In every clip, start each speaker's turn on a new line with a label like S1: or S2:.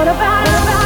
S1: What about? What about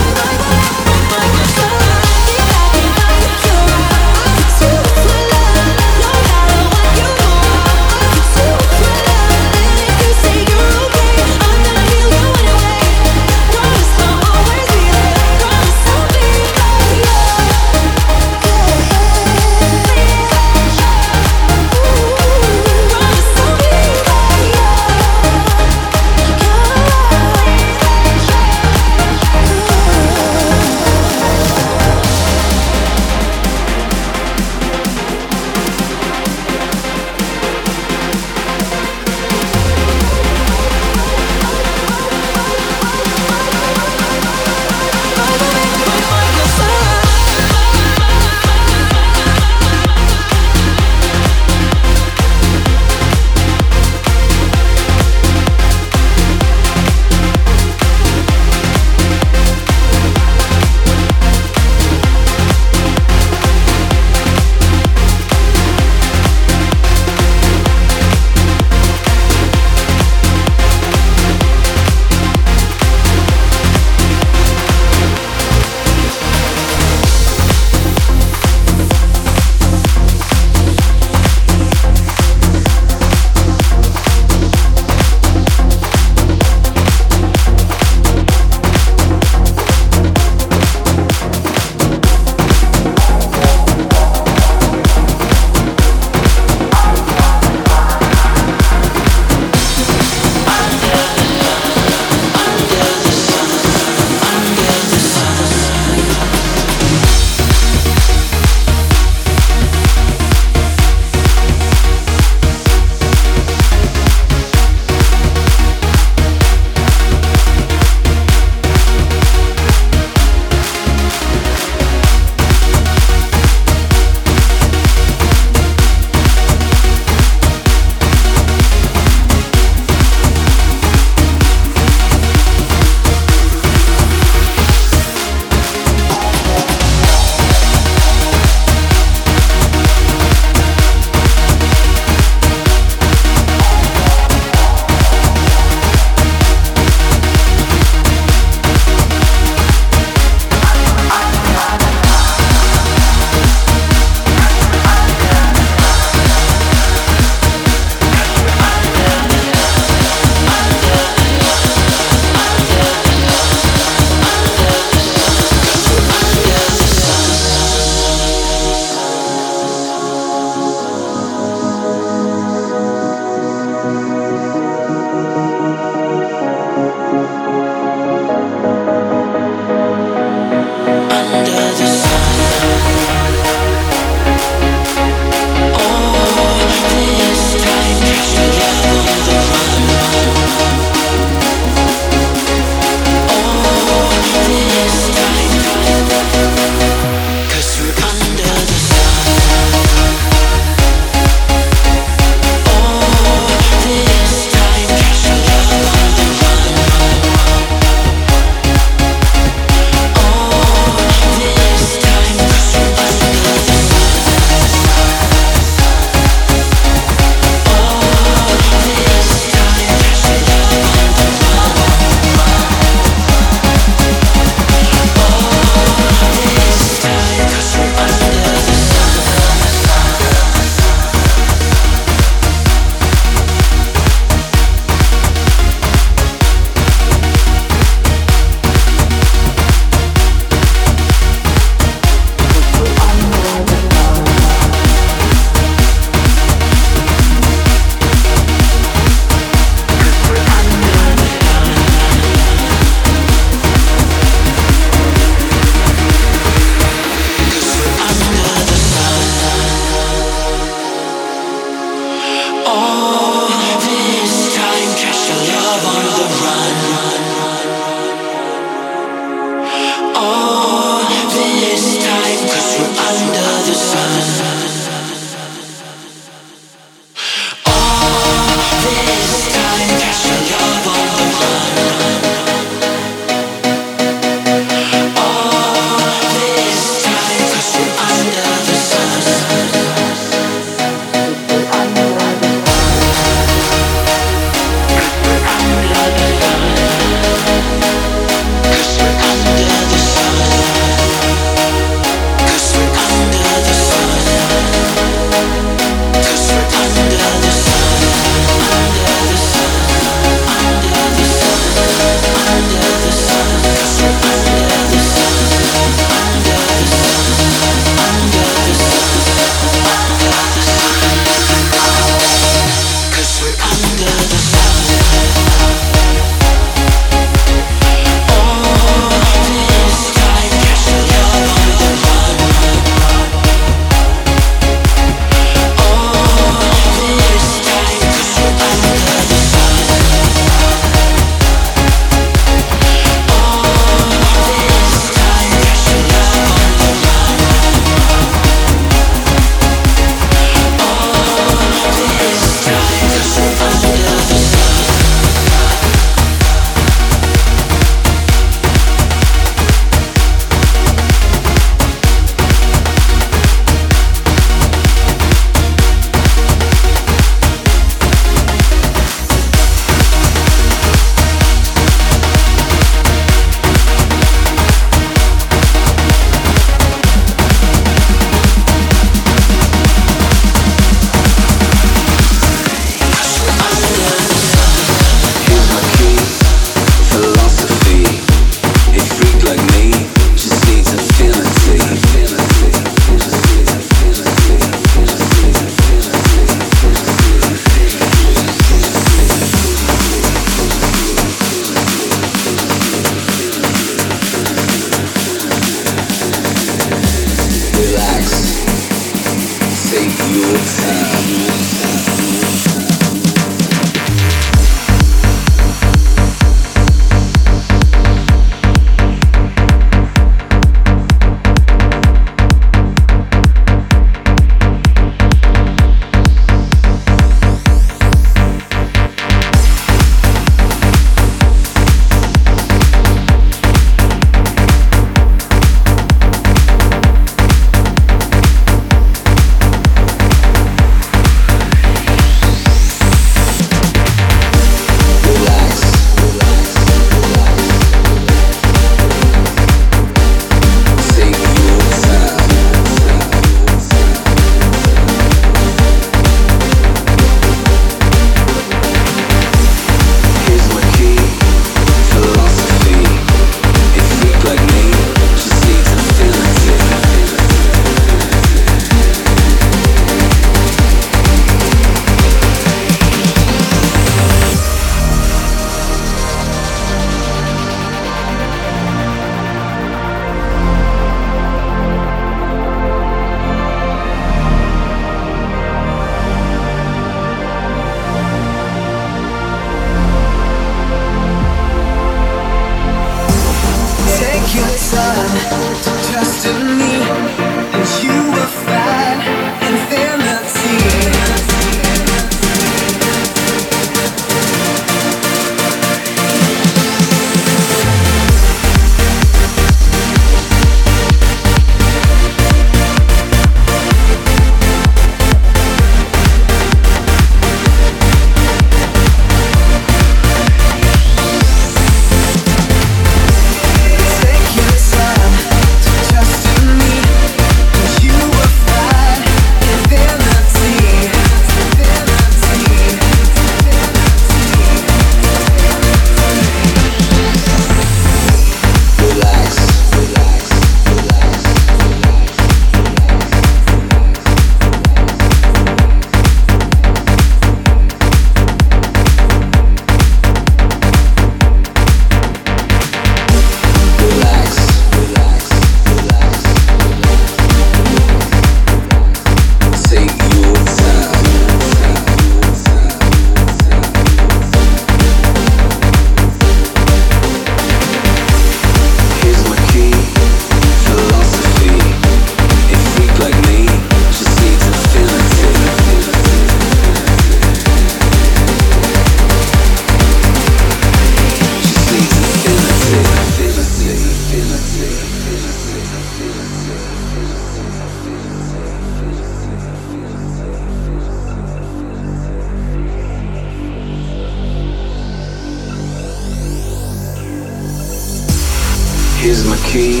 S1: Here's my
S2: key,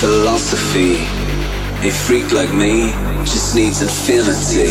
S2: philosophy. A freak like me just needs infinity.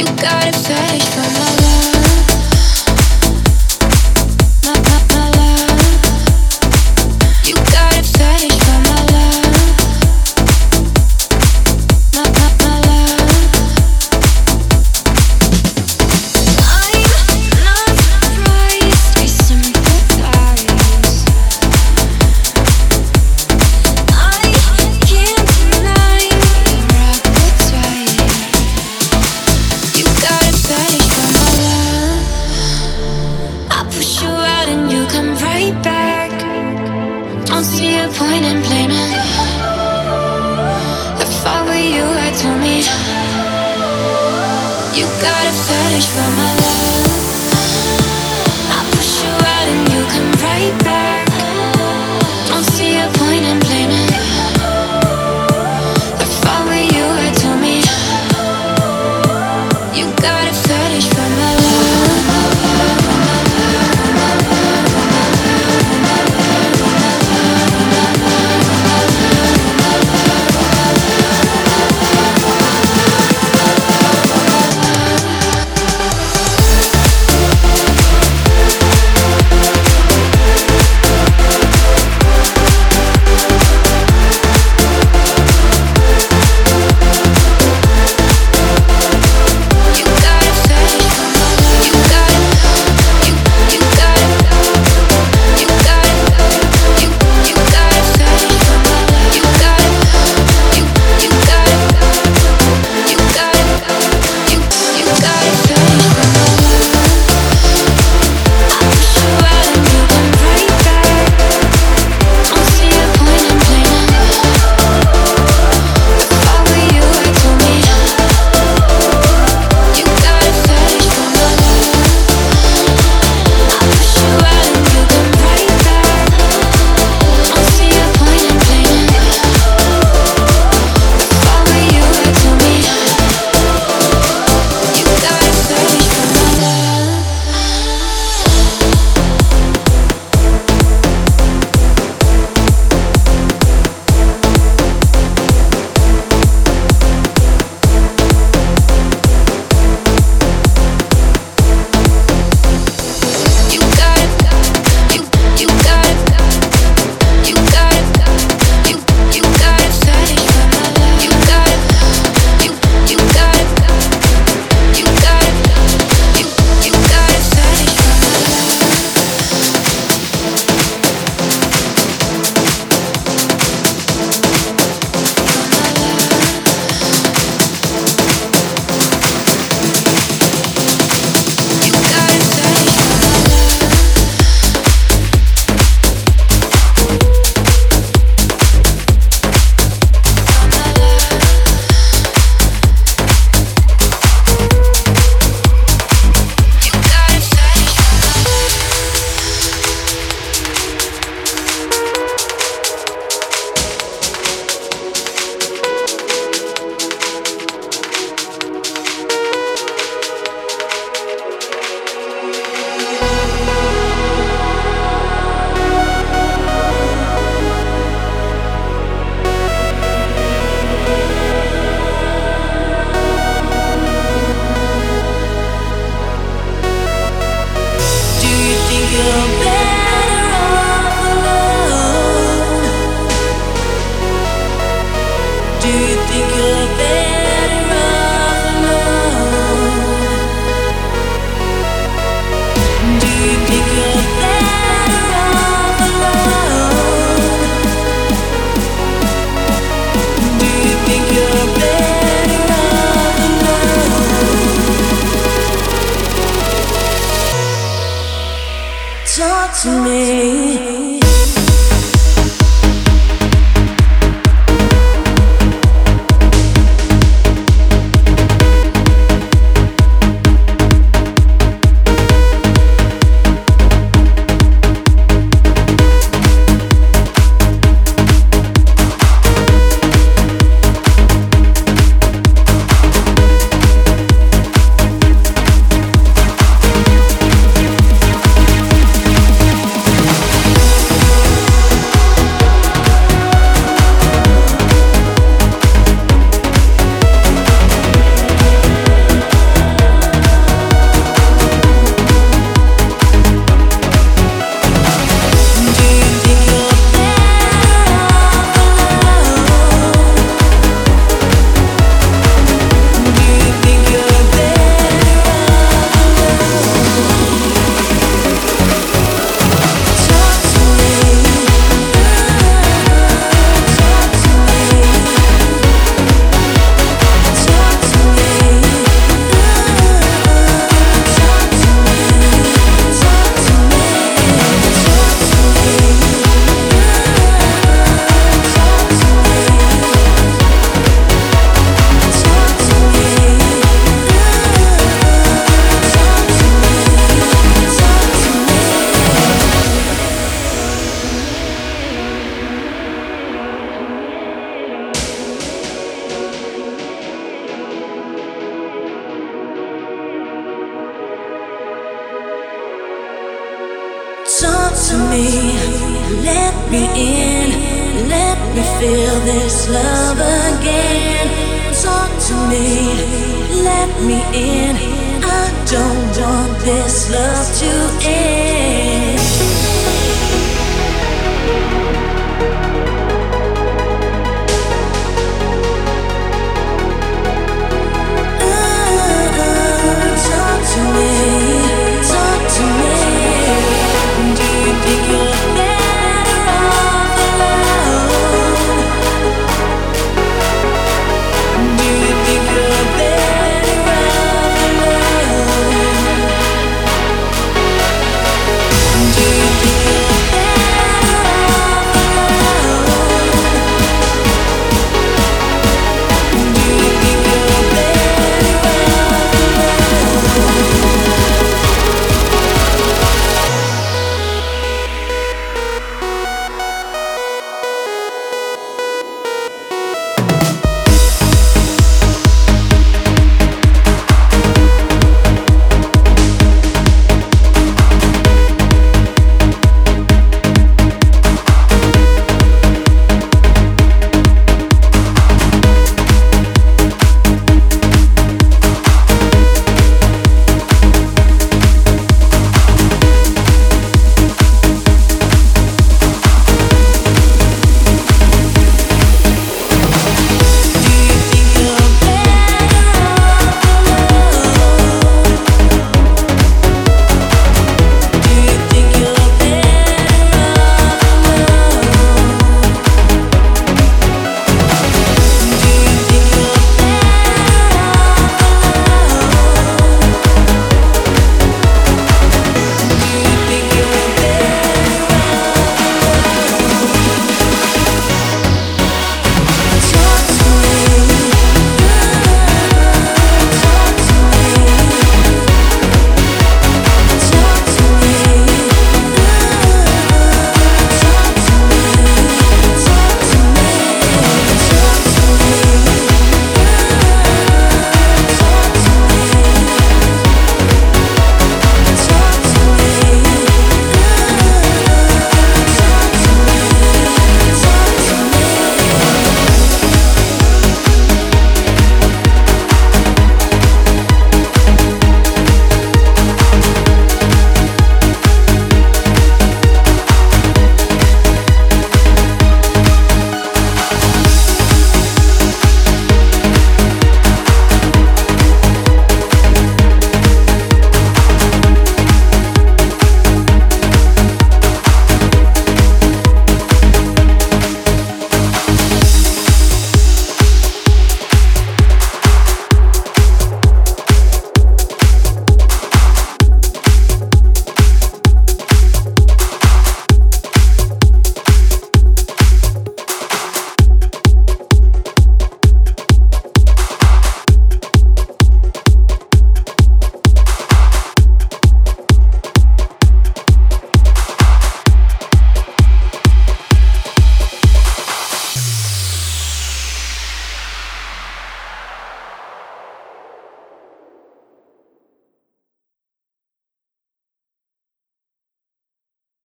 S3: You got a fetish for my